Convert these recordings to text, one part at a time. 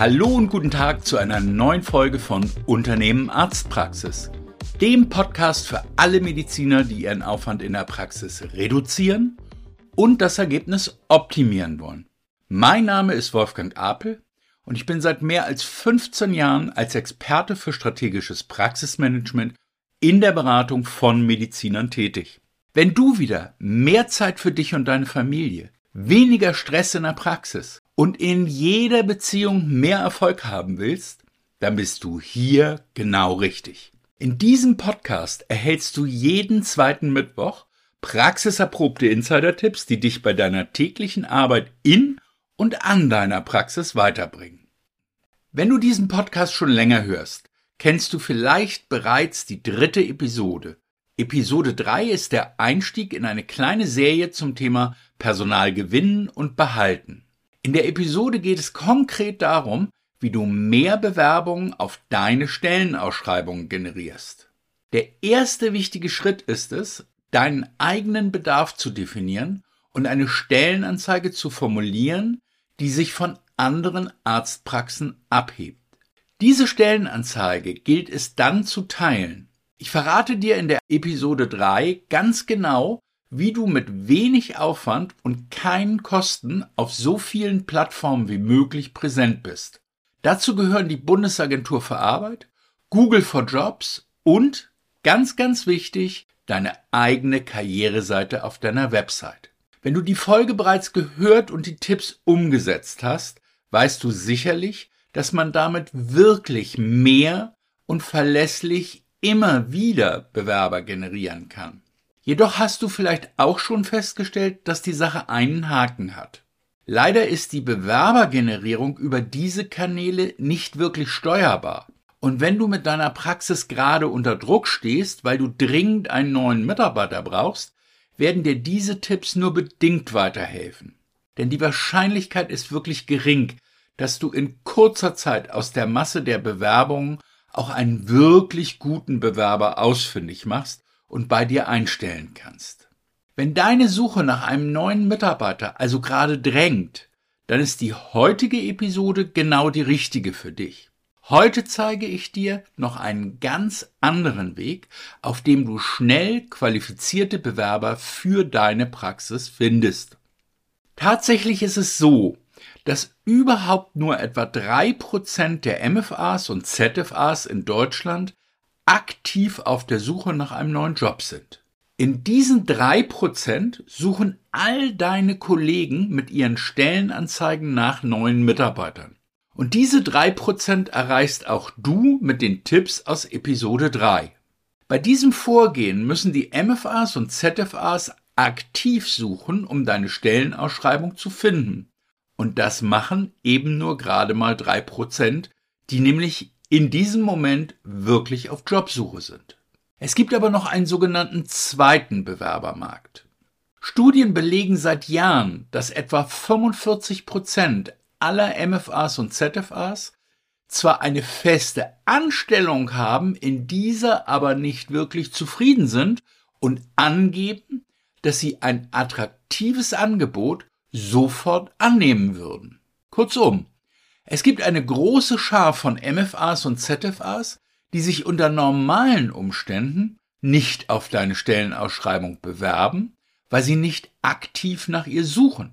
Hallo und guten Tag zu einer neuen Folge von Unternehmen Arztpraxis, dem Podcast für alle Mediziner, die ihren Aufwand in der Praxis reduzieren und das Ergebnis optimieren wollen. Mein Name ist Wolfgang Apel und ich bin seit mehr als 15 Jahren als Experte für strategisches Praxismanagement in der Beratung von Medizinern tätig. Wenn du wieder mehr Zeit für dich und deine Familie, weniger Stress in der Praxis und in jeder Beziehung mehr Erfolg haben willst, dann bist du hier genau richtig. In diesem Podcast erhältst du jeden zweiten Mittwoch praxiserprobte Insider-Tipps, die dich bei deiner täglichen Arbeit in und an deiner Praxis weiterbringen. Wenn du diesen Podcast schon länger hörst, kennst du vielleicht bereits die dritte Episode. Episode 3 ist der Einstieg in eine kleine Serie zum Thema Personal gewinnen und behalten. In der Episode geht es konkret darum, wie du mehr Bewerbungen auf deine Stellenausschreibungen generierst. Der erste wichtige Schritt ist es, deinen eigenen Bedarf zu definieren und eine Stellenanzeige zu formulieren, die sich von anderen Arztpraxen abhebt. Diese Stellenanzeige gilt es dann zu teilen. Ich verrate dir in der Episode 3 ganz genau, wie du mit wenig Aufwand und keinen Kosten auf so vielen Plattformen wie möglich präsent bist. Dazu gehören die Bundesagentur für Arbeit, Google for Jobs und, ganz, ganz wichtig, deine eigene Karriereseite auf deiner Website. Wenn du die Folge bereits gehört und die Tipps umgesetzt hast, weißt du sicherlich, dass man damit wirklich mehr und verlässlich immer wieder Bewerber generieren kann. Jedoch hast du vielleicht auch schon festgestellt, dass die Sache einen Haken hat. Leider ist die Bewerbergenerierung über diese Kanäle nicht wirklich steuerbar. Und wenn du mit deiner Praxis gerade unter Druck stehst, weil du dringend einen neuen Mitarbeiter brauchst, werden dir diese Tipps nur bedingt weiterhelfen. Denn die Wahrscheinlichkeit ist wirklich gering, dass du in kurzer Zeit aus der Masse der Bewerbungen auch einen wirklich guten Bewerber ausfindig machst und bei dir einstellen kannst. Wenn deine Suche nach einem neuen Mitarbeiter also gerade drängt, dann ist die heutige Episode genau die richtige für dich. Heute zeige ich dir noch einen ganz anderen Weg, auf dem du schnell qualifizierte Bewerber für deine Praxis findest. Tatsächlich ist es so, dass überhaupt nur etwa drei Prozent der MFAs und ZFAs in Deutschland aktiv auf der Suche nach einem neuen Job sind. In diesen drei Prozent suchen all deine Kollegen mit ihren Stellenanzeigen nach neuen Mitarbeitern. Und diese drei Prozent erreichst auch du mit den Tipps aus Episode 3. Bei diesem Vorgehen müssen die MFAs und ZFAs aktiv suchen, um deine Stellenausschreibung zu finden. Und das machen eben nur gerade mal drei Prozent, die nämlich in diesem Moment wirklich auf Jobsuche sind. Es gibt aber noch einen sogenannten zweiten Bewerbermarkt. Studien belegen seit Jahren, dass etwa 45 Prozent aller MFAs und ZFAs zwar eine feste Anstellung haben, in dieser aber nicht wirklich zufrieden sind und angeben, dass sie ein attraktives Angebot sofort annehmen würden. Kurzum, es gibt eine große Schar von MFAs und ZFAs, die sich unter normalen Umständen nicht auf deine Stellenausschreibung bewerben, weil sie nicht aktiv nach ihr suchen.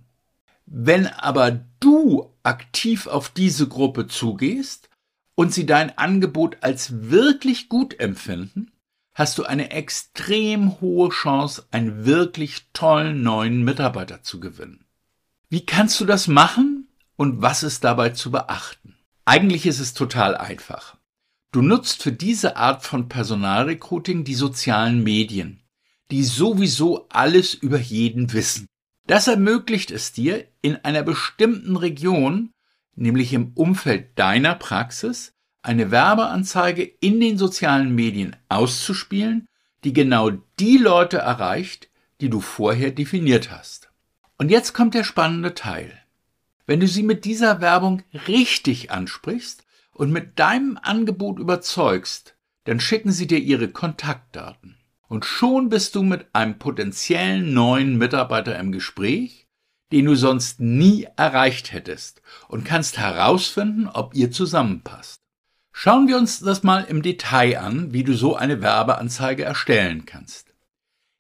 Wenn aber du aktiv auf diese Gruppe zugehst und sie dein Angebot als wirklich gut empfinden, hast du eine extrem hohe Chance, einen wirklich tollen neuen Mitarbeiter zu gewinnen. Wie kannst du das machen? Und was ist dabei zu beachten? Eigentlich ist es total einfach. Du nutzt für diese Art von Personalrecruiting die sozialen Medien, die sowieso alles über jeden wissen. Das ermöglicht es dir, in einer bestimmten Region, nämlich im Umfeld deiner Praxis, eine Werbeanzeige in den sozialen Medien auszuspielen, die genau die Leute erreicht, die du vorher definiert hast. Und jetzt kommt der spannende Teil. Wenn du sie mit dieser Werbung richtig ansprichst und mit deinem Angebot überzeugst, dann schicken sie dir ihre Kontaktdaten. Und schon bist du mit einem potenziellen neuen Mitarbeiter im Gespräch, den du sonst nie erreicht hättest und kannst herausfinden, ob ihr zusammenpasst. Schauen wir uns das mal im Detail an, wie du so eine Werbeanzeige erstellen kannst.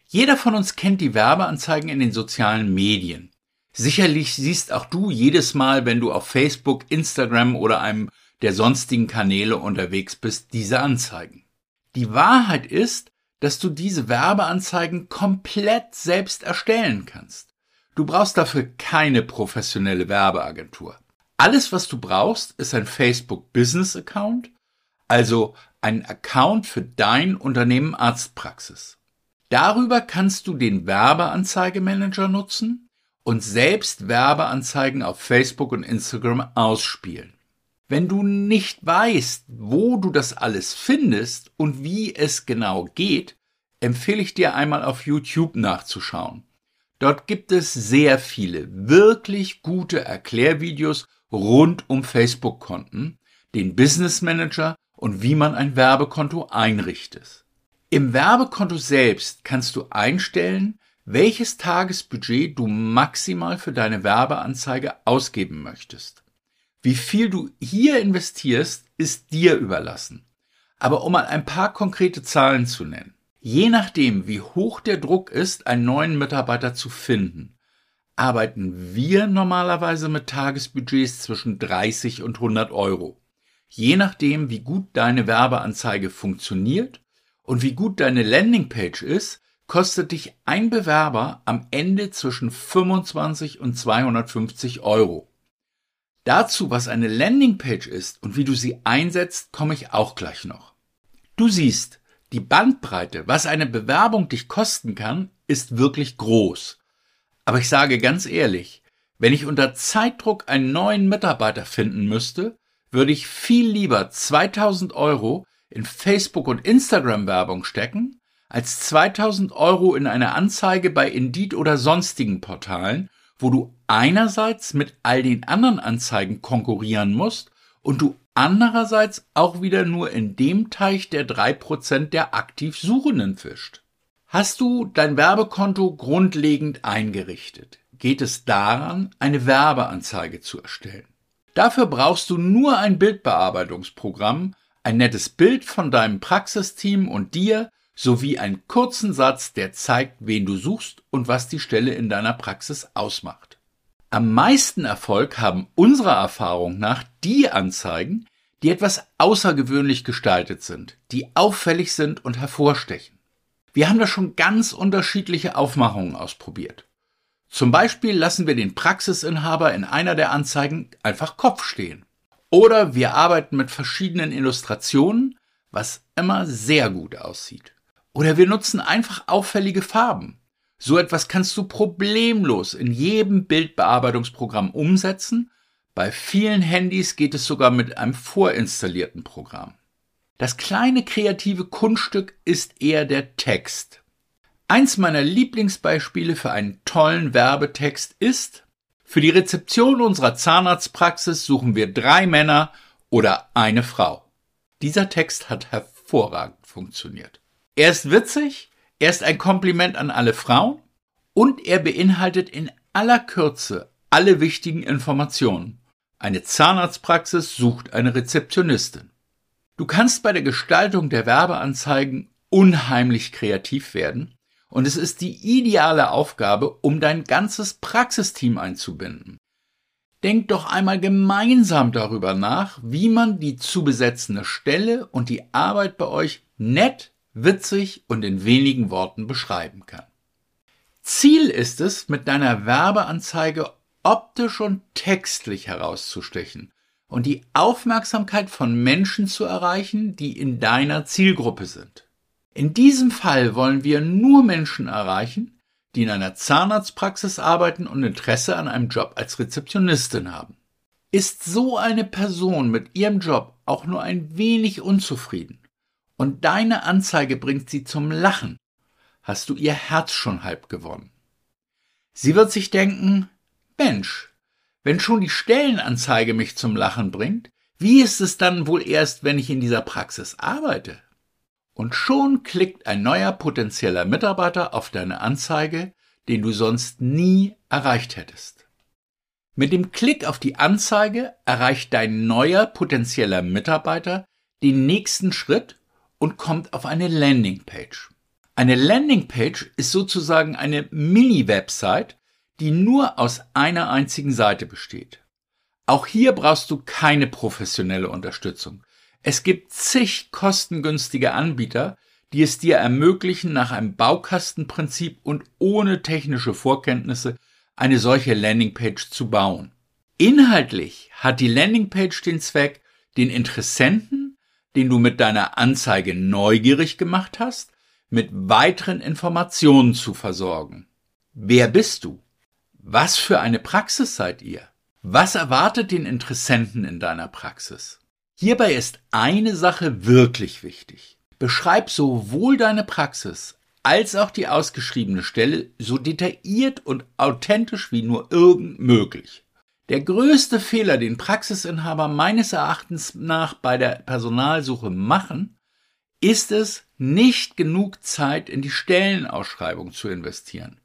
Jeder von uns kennt die Werbeanzeigen in den sozialen Medien. Sicherlich siehst auch du jedes Mal, wenn du auf Facebook, Instagram oder einem der sonstigen Kanäle unterwegs bist, diese Anzeigen. Die Wahrheit ist, dass du diese Werbeanzeigen komplett selbst erstellen kannst. Du brauchst dafür keine professionelle Werbeagentur. Alles, was du brauchst, ist ein Facebook Business Account, also ein Account für dein Unternehmen Arztpraxis. Darüber kannst du den Werbeanzeigemanager nutzen und selbst Werbeanzeigen auf Facebook und Instagram ausspielen. Wenn du nicht weißt, wo du das alles findest und wie es genau geht, empfehle ich dir einmal auf YouTube nachzuschauen. Dort gibt es sehr viele wirklich gute Erklärvideos rund um Facebook-Konten, den Business Manager und wie man ein Werbekonto einrichtet. Im Werbekonto selbst kannst du einstellen, welches Tagesbudget du maximal für deine Werbeanzeige ausgeben möchtest. Wie viel du hier investierst, ist dir überlassen. Aber um mal ein paar konkrete Zahlen zu nennen. Je nachdem, wie hoch der Druck ist, einen neuen Mitarbeiter zu finden, arbeiten wir normalerweise mit Tagesbudgets zwischen 30 und 100 Euro. Je nachdem, wie gut deine Werbeanzeige funktioniert und wie gut deine Landingpage ist, kostet dich ein Bewerber am Ende zwischen 25 und 250 Euro. Dazu, was eine Landingpage ist und wie du sie einsetzt, komme ich auch gleich noch. Du siehst, die Bandbreite, was eine Bewerbung dich kosten kann, ist wirklich groß. Aber ich sage ganz ehrlich, wenn ich unter Zeitdruck einen neuen Mitarbeiter finden müsste, würde ich viel lieber 2000 Euro in Facebook und Instagram Werbung stecken, als 2000 Euro in eine Anzeige bei Indeed oder sonstigen Portalen, wo du einerseits mit all den anderen Anzeigen konkurrieren musst und du andererseits auch wieder nur in dem Teich der drei Prozent der aktiv Suchenden fischt. Hast du dein Werbekonto grundlegend eingerichtet, geht es daran, eine Werbeanzeige zu erstellen. Dafür brauchst du nur ein Bildbearbeitungsprogramm, ein nettes Bild von deinem Praxisteam und dir sowie einen kurzen Satz, der zeigt, wen du suchst und was die Stelle in deiner Praxis ausmacht. Am meisten Erfolg haben unserer Erfahrung nach die Anzeigen, die etwas außergewöhnlich gestaltet sind, die auffällig sind und hervorstechen. Wir haben da schon ganz unterschiedliche Aufmachungen ausprobiert. Zum Beispiel lassen wir den Praxisinhaber in einer der Anzeigen einfach Kopf stehen. Oder wir arbeiten mit verschiedenen Illustrationen, was immer sehr gut aussieht. Oder wir nutzen einfach auffällige Farben. So etwas kannst du problemlos in jedem Bildbearbeitungsprogramm umsetzen. Bei vielen Handys geht es sogar mit einem vorinstallierten Programm. Das kleine kreative Kunststück ist eher der Text. Eins meiner Lieblingsbeispiele für einen tollen Werbetext ist, für die Rezeption unserer Zahnarztpraxis suchen wir drei Männer oder eine Frau. Dieser Text hat hervorragend funktioniert. Er ist witzig, er ist ein Kompliment an alle Frauen und er beinhaltet in aller Kürze alle wichtigen Informationen. Eine Zahnarztpraxis sucht eine Rezeptionistin. Du kannst bei der Gestaltung der Werbeanzeigen unheimlich kreativ werden und es ist die ideale Aufgabe, um dein ganzes Praxisteam einzubinden. Denk doch einmal gemeinsam darüber nach, wie man die zu besetzende Stelle und die Arbeit bei euch nett witzig und in wenigen Worten beschreiben kann. Ziel ist es, mit deiner Werbeanzeige optisch und textlich herauszustechen und die Aufmerksamkeit von Menschen zu erreichen, die in deiner Zielgruppe sind. In diesem Fall wollen wir nur Menschen erreichen, die in einer Zahnarztpraxis arbeiten und Interesse an einem Job als Rezeptionistin haben. Ist so eine Person mit ihrem Job auch nur ein wenig unzufrieden und deine Anzeige bringt sie zum Lachen, hast du ihr Herz schon halb gewonnen. Sie wird sich denken, Mensch, wenn schon die Stellenanzeige mich zum Lachen bringt, wie ist es dann wohl erst, wenn ich in dieser Praxis arbeite? Und schon klickt ein neuer potenzieller Mitarbeiter auf deine Anzeige, den du sonst nie erreicht hättest. Mit dem Klick auf die Anzeige erreicht dein neuer potenzieller Mitarbeiter den nächsten Schritt und kommt auf eine Landingpage. Eine Landingpage ist sozusagen eine Mini-Website, die nur aus einer einzigen Seite besteht. Auch hier brauchst du keine professionelle Unterstützung. Es gibt zig kostengünstige Anbieter, die es dir ermöglichen, nach einem Baukastenprinzip und ohne technische Vorkenntnisse eine solche Landingpage zu bauen. Inhaltlich hat die Landingpage den Zweck, den Interessenten, den du mit deiner Anzeige neugierig gemacht hast, mit weiteren Informationen zu versorgen. Wer bist du? Was für eine Praxis seid ihr? Was erwartet den Interessenten in deiner Praxis? Hierbei ist eine Sache wirklich wichtig. Beschreib sowohl deine Praxis als auch die ausgeschriebene Stelle so detailliert und authentisch wie nur irgend möglich. Der größte Fehler, den Praxisinhaber meines Erachtens nach bei der Personalsuche machen, ist es, nicht genug Zeit in die Stellenausschreibung zu investieren.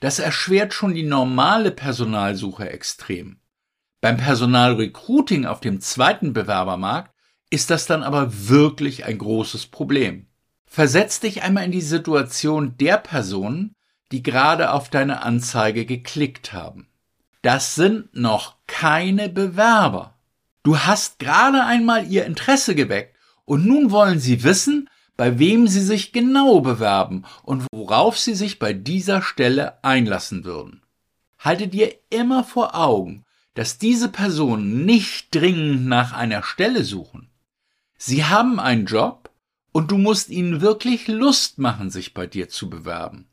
Das erschwert schon die normale Personalsuche extrem. Beim Personalrecruiting auf dem zweiten Bewerbermarkt ist das dann aber wirklich ein großes Problem. Versetz dich einmal in die Situation der Personen, die gerade auf deine Anzeige geklickt haben. Das sind noch keine Bewerber. Du hast gerade einmal ihr Interesse geweckt und nun wollen sie wissen, bei wem sie sich genau bewerben und worauf sie sich bei dieser Stelle einlassen würden. Halte dir immer vor Augen, dass diese Personen nicht dringend nach einer Stelle suchen. Sie haben einen Job und du musst ihnen wirklich Lust machen, sich bei dir zu bewerben.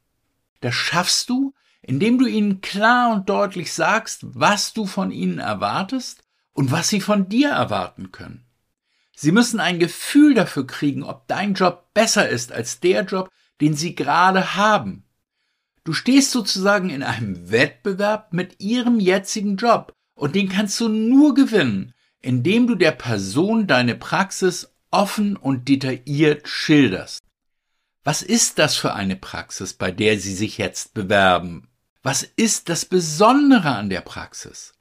Das schaffst du, indem du ihnen klar und deutlich sagst, was du von ihnen erwartest und was sie von dir erwarten können. Sie müssen ein Gefühl dafür kriegen, ob dein Job besser ist als der Job, den sie gerade haben. Du stehst sozusagen in einem Wettbewerb mit ihrem jetzigen Job und den kannst du nur gewinnen, indem du der Person deine Praxis offen und detailliert schilderst. Was ist das für eine Praxis, bei der Sie sich jetzt bewerben? Was ist das Besondere an der Praxis?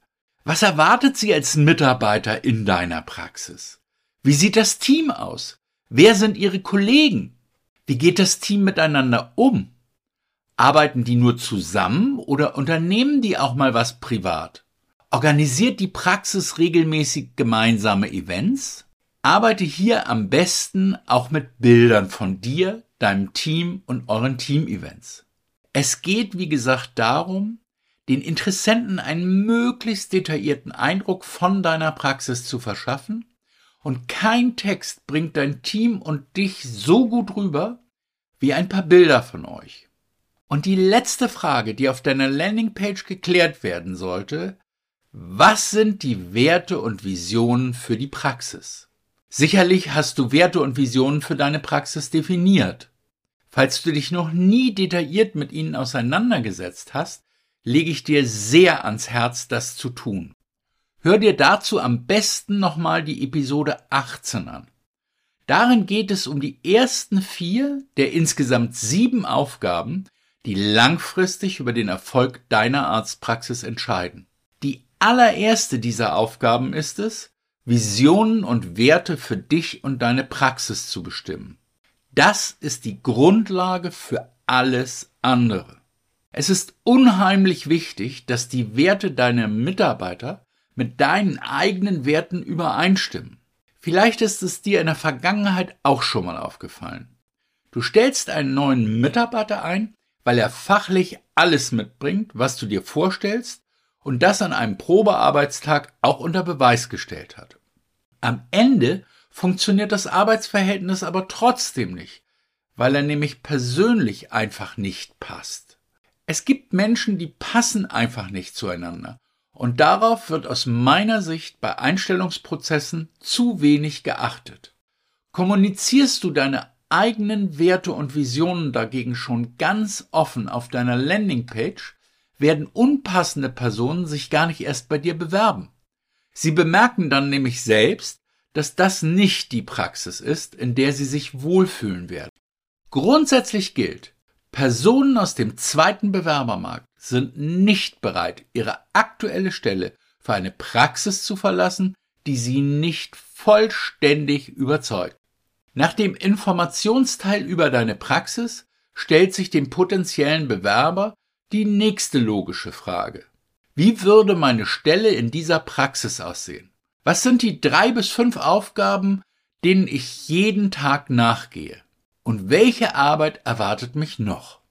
Was erwartet Sie als Mitarbeiter in deiner Praxis? Wie sieht das Team aus? Wer sind Ihre Kollegen? Wie geht das Team miteinander um? Arbeiten die nur zusammen oder unternehmen die auch mal was privat? Organisiert die Praxis regelmäßig gemeinsame Events? Arbeite hier am besten auch mit Bildern von dir, deinem Team und euren Team-Events. Es geht, wie gesagt, darum, den Interessenten einen möglichst detaillierten Eindruck von deiner Praxis zu verschaffen und kein Text bringt dein Team und dich so gut rüber wie ein paar Bilder von euch. Und die letzte Frage, die auf deiner Landingpage geklärt werden sollte, was sind die Werte und Visionen für die Praxis? Sicherlich hast du Werte und Visionen für deine Praxis definiert. Falls du dich noch nie detailliert mit ihnen auseinandergesetzt hast, lege ich dir sehr ans Herz, das zu tun. Hör dir dazu am besten nochmal die Episode 18 an. Darin geht es um die ersten vier der insgesamt sieben Aufgaben, die langfristig über den Erfolg deiner Arztpraxis entscheiden. Die allererste dieser Aufgaben ist es, Visionen und Werte für dich und deine Praxis zu bestimmen. Das ist die Grundlage für alles andere. Es ist unheimlich wichtig, dass die Werte deiner Mitarbeiter mit deinen eigenen Werten übereinstimmen. Vielleicht ist es dir in der Vergangenheit auch schon mal aufgefallen. Du stellst einen neuen Mitarbeiter ein, weil er fachlich alles mitbringt, was du dir vorstellst und das an einem Probearbeitstag auch unter Beweis gestellt hat. Am Ende funktioniert das Arbeitsverhältnis aber trotzdem nicht, weil er nämlich persönlich einfach nicht passt. Es gibt Menschen, die passen einfach nicht zueinander und darauf wird aus meiner Sicht bei Einstellungsprozessen zu wenig geachtet. Kommunizierst du deine eigenen Werte und Visionen dagegen schon ganz offen auf deiner Landingpage, werden unpassende Personen sich gar nicht erst bei dir bewerben. Sie bemerken dann nämlich selbst, dass das nicht die Praxis ist, in der sie sich wohlfühlen werden. Grundsätzlich gilt, Personen aus dem zweiten Bewerbermarkt sind nicht bereit, ihre aktuelle Stelle für eine Praxis zu verlassen, die sie nicht vollständig überzeugt. Nach dem Informationsteil über deine Praxis stellt sich dem potenziellen Bewerber die nächste logische Frage. Wie würde meine Stelle in dieser Praxis aussehen? Was sind die drei bis fünf Aufgaben, denen ich jeden Tag nachgehe? Und welche Arbeit erwartet mich noch?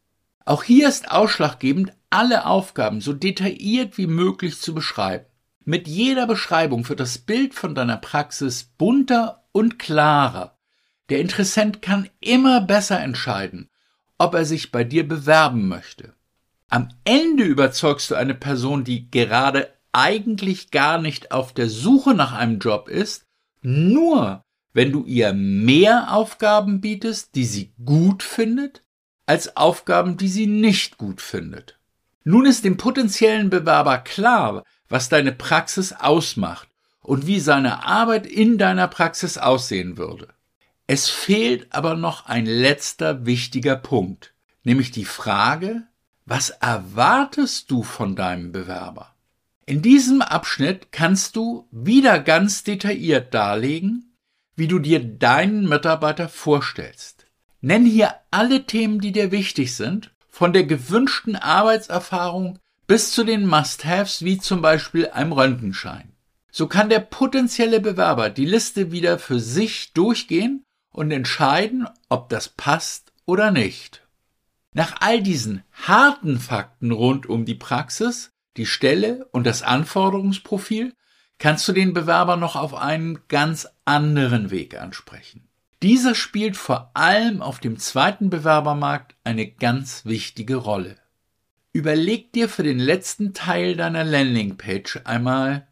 Auch hier ist ausschlaggebend, alle Aufgaben so detailliert wie möglich zu beschreiben. Mit jeder Beschreibung wird das Bild von deiner Praxis bunter und klarer. Der Interessent kann immer besser entscheiden, ob er sich bei dir bewerben möchte. Am Ende überzeugst du eine Person, die gerade eigentlich gar nicht auf der Suche nach einem Job ist, nur wenn du ihr mehr Aufgaben bietest, die sie gut findet, als Aufgaben, die sie nicht gut findet. Nun ist dem potenziellen Bewerber klar, was deine Praxis ausmacht und wie seine Arbeit in deiner Praxis aussehen würde. Es fehlt aber noch ein letzter wichtiger Punkt, nämlich die Frage, was erwartest du von deinem Bewerber? In diesem Abschnitt kannst du wieder ganz detailliert darlegen, wie du dir deinen Mitarbeiter vorstellst. Nenn hier alle Themen, die dir wichtig sind, von der gewünschten Arbeitserfahrung bis zu den Must-Haves wie zum Beispiel einem Röntgenschein. So kann der potenzielle Bewerber die Liste wieder für sich durchgehen und entscheiden, ob das passt oder nicht. Nach all diesen harten Fakten rund um die Praxis, die Stelle und das Anforderungsprofil kannst du den Bewerber noch auf einen ganz anderen Weg ansprechen. Dieser spielt vor allem auf dem zweiten Bewerbermarkt eine ganz wichtige Rolle. Überleg dir für den letzten Teil deiner Landingpage einmal,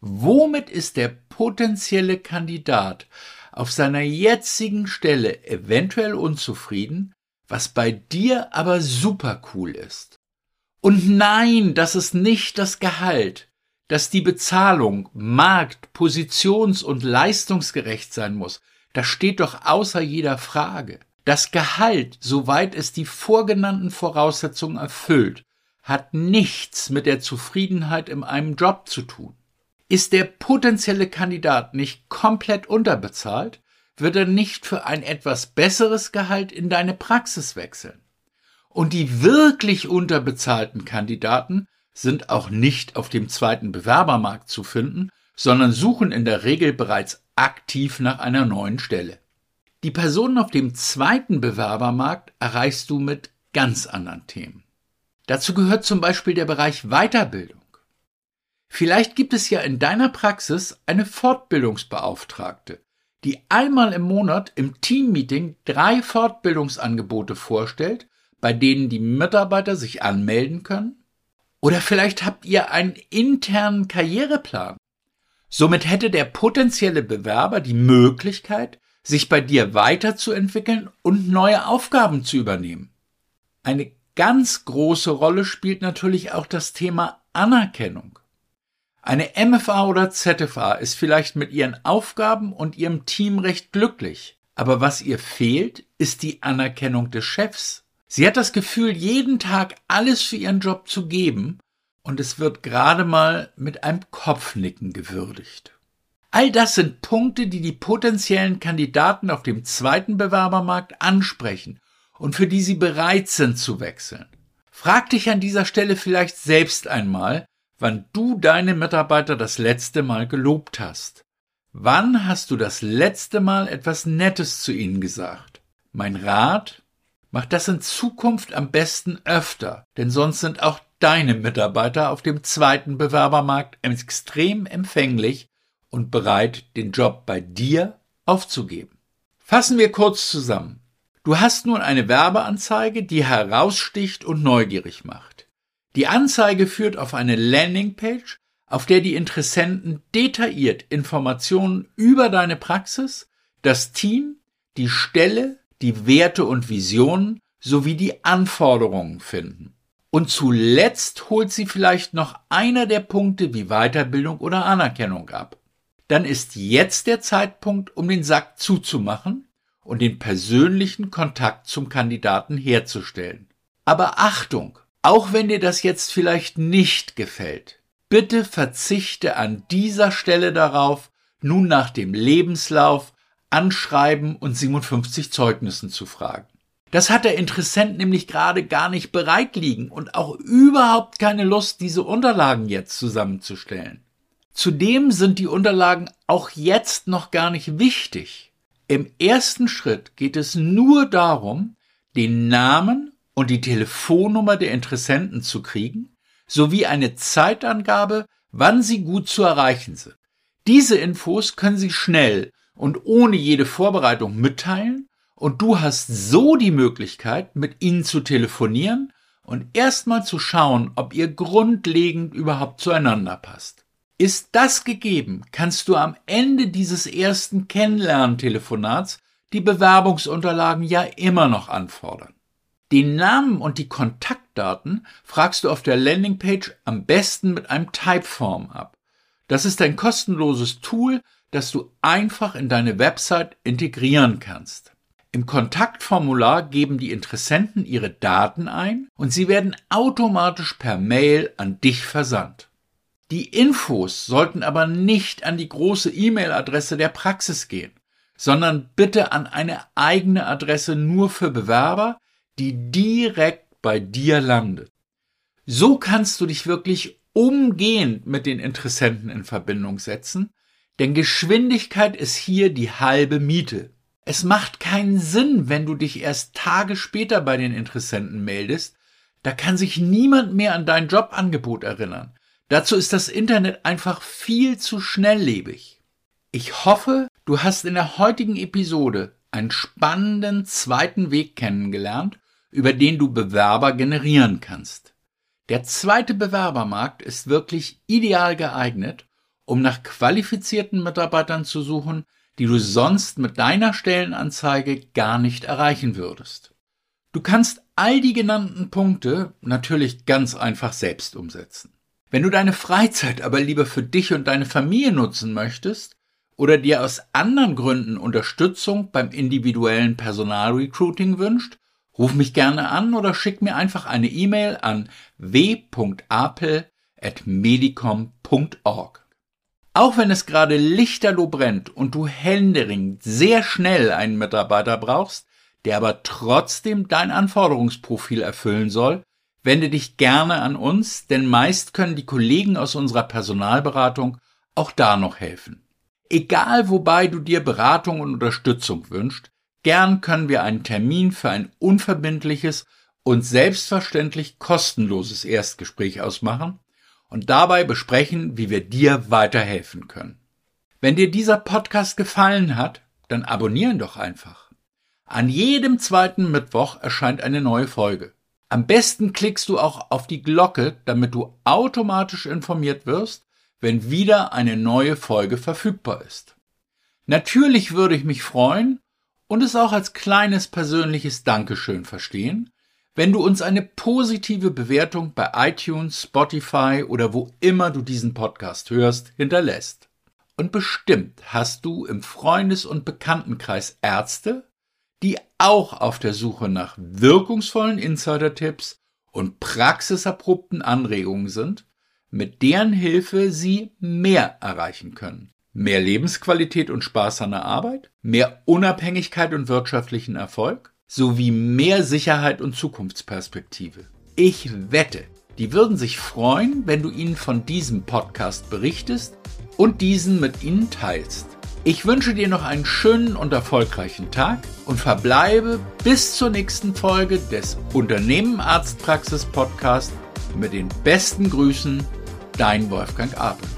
womit ist der potenzielle Kandidat auf seiner jetzigen Stelle eventuell unzufrieden, was bei dir aber super cool ist. Und nein, das ist nicht das Gehalt, dass die Bezahlung markt-, positions- und leistungsgerecht sein muss, das steht doch außer jeder Frage. Das Gehalt, soweit es die vorgenannten Voraussetzungen erfüllt, hat nichts mit der Zufriedenheit in einem Job zu tun. Ist der potenzielle Kandidat nicht komplett unterbezahlt, wird er nicht für ein etwas besseres Gehalt in deine Praxis wechseln. Und die wirklich unterbezahlten Kandidaten sind auch nicht auf dem zweiten Bewerbermarkt zu finden, sondern suchen in der Regel bereits aktiv nach einer neuen Stelle. Die Personen auf dem zweiten Bewerbermarkt erreichst du mit ganz anderen Themen. Dazu gehört zum Beispiel der Bereich Weiterbildung. Vielleicht gibt es ja in deiner Praxis eine Fortbildungsbeauftragte, die einmal im Monat im Teammeeting drei Fortbildungsangebote vorstellt, bei denen die Mitarbeiter sich anmelden können? Oder vielleicht habt ihr einen internen Karriereplan. Somit hätte der potenzielle Bewerber die Möglichkeit, sich bei dir weiterzuentwickeln und neue Aufgaben zu übernehmen. Eine ganz große Rolle spielt natürlich auch das Thema Anerkennung. Eine MFA oder ZFA ist vielleicht mit ihren Aufgaben und ihrem Team recht glücklich. Aber was ihr fehlt, ist die Anerkennung des Chefs. Sie hat das Gefühl, jeden Tag alles für ihren Job zu geben und es wird gerade mal mit einem Kopfnicken gewürdigt. All das sind Punkte, die die potenziellen Kandidaten auf dem zweiten Bewerbermarkt ansprechen und für die sie bereit sind zu wechseln. Frag dich an dieser Stelle vielleicht selbst einmal, wann du deine Mitarbeiter das letzte Mal gelobt hast. Wann hast du das letzte Mal etwas Nettes zu ihnen gesagt? Mein Rat? Mach das in Zukunft am besten öfter, denn sonst sind auch deine Mitarbeiter auf dem zweiten Bewerbermarkt extrem empfänglich und bereit, den Job bei dir aufzugeben. Fassen wir kurz zusammen. Du hast nun eine Werbeanzeige, die heraussticht und neugierig macht. Die Anzeige führt auf eine Landingpage, auf der die Interessenten detailliert Informationen über deine Praxis, das Team, die Stelle, die Werte und Visionen sowie die Anforderungen finden. Und zuletzt holt sie vielleicht noch einer der Punkte wie Weiterbildung oder Anerkennung ab. Dann ist jetzt der Zeitpunkt, um den Sack zuzumachen und den persönlichen Kontakt zum Kandidaten herzustellen. Aber Achtung, auch wenn dir das jetzt vielleicht nicht gefällt, bitte verzichte an dieser Stelle darauf, nun nach dem Lebenslauf, Anschreiben und 57 Zeugnissen zu fragen. Das hat der Interessent nämlich gerade gar nicht bereit liegen und auch überhaupt keine Lust, diese Unterlagen jetzt zusammenzustellen. Zudem sind die Unterlagen auch jetzt noch gar nicht wichtig. Im ersten Schritt geht es nur darum, den Namen und die Telefonnummer der Interessenten zu kriegen, sowie eine Zeitangabe, wann sie gut zu erreichen sind. Diese Infos können Sie schnell und ohne jede Vorbereitung mitteilen und du hast so die Möglichkeit, mit ihnen zu telefonieren und erstmal zu schauen, ob ihr grundlegend überhaupt zueinander passt. Ist das gegeben, kannst du am Ende dieses ersten Kennenlerntelefonats die Bewerbungsunterlagen ja immer noch anfordern. Den Namen und die Kontaktdaten fragst du auf der Landingpage am besten mit einem Typeform ab. Das ist ein kostenloses Tool, das du einfach in deine Website integrieren kannst. Im Kontaktformular geben die Interessenten ihre Daten ein und sie werden automatisch per Mail an dich versandt. Die Infos sollten aber nicht an die große E-Mail-Adresse der Praxis gehen, sondern bitte an eine eigene Adresse nur für Bewerber, die direkt bei dir landet. So kannst du dich wirklich umgehend mit den Interessenten in Verbindung setzen, denn Geschwindigkeit ist hier die halbe Miete. Es macht keinen Sinn, wenn du dich erst Tage später bei den Interessenten meldest, da kann sich niemand mehr an dein Jobangebot erinnern. Dazu ist das Internet einfach viel zu schnelllebig. Ich hoffe, du hast in der heutigen Episode einen spannenden zweiten Weg kennengelernt, über den du Bewerber generieren kannst. Der zweite Bewerbermarkt ist wirklich ideal geeignet, um nach qualifizierten Mitarbeitern zu suchen, die du sonst mit deiner Stellenanzeige gar nicht erreichen würdest. Du kannst all die genannten Punkte natürlich ganz einfach selbst umsetzen. Wenn du deine Freizeit aber lieber für dich und deine Familie nutzen möchtest oder dir aus anderen Gründen Unterstützung beim individuellen Personalrecruiting wünscht, ruf mich gerne an oder schick mir einfach eine E-Mail an w.apel@medicom.org. Auch wenn es gerade lichterloh brennt und du händeringend sehr schnell einen Mitarbeiter brauchst, der aber trotzdem dein Anforderungsprofil erfüllen soll, Wende dich gerne an uns, denn meist können die Kollegen aus unserer Personalberatung auch da noch helfen. Egal wobei du dir Beratung und Unterstützung wünscht, gern können wir einen Termin für ein unverbindliches und selbstverständlich kostenloses Erstgespräch ausmachen und dabei besprechen, wie wir dir weiterhelfen können. Wenn dir dieser Podcast gefallen hat, dann abonnieren doch einfach. An jedem zweiten Mittwoch erscheint eine neue Folge. Am besten klickst du auch auf die Glocke, damit du automatisch informiert wirst, wenn wieder eine neue Folge verfügbar ist. Natürlich würde ich mich freuen und es auch als kleines persönliches Dankeschön verstehen, wenn du uns eine positive Bewertung bei iTunes, Spotify oder wo immer du diesen Podcast hörst, hinterlässt. Und bestimmt hast du im Freundes- und Bekanntenkreis Ärzte, die auch auf der Suche nach wirkungsvollen Insider-Tipps und praxiserprobten Anregungen sind, mit deren Hilfe sie mehr erreichen können. Mehr Lebensqualität und Spaß an der Arbeit, mehr Unabhängigkeit und wirtschaftlichen Erfolg, sowie mehr Sicherheit und Zukunftsperspektive. Ich wette, die würden sich freuen, wenn du ihnen von diesem Podcast berichtest und diesen mit ihnen teilst. Ich wünsche dir noch einen schönen und erfolgreichen Tag und verbleibe bis zur nächsten Folge des Unternehmen Arztpraxis Podcast mit den besten Grüßen, dein Wolfgang Apel.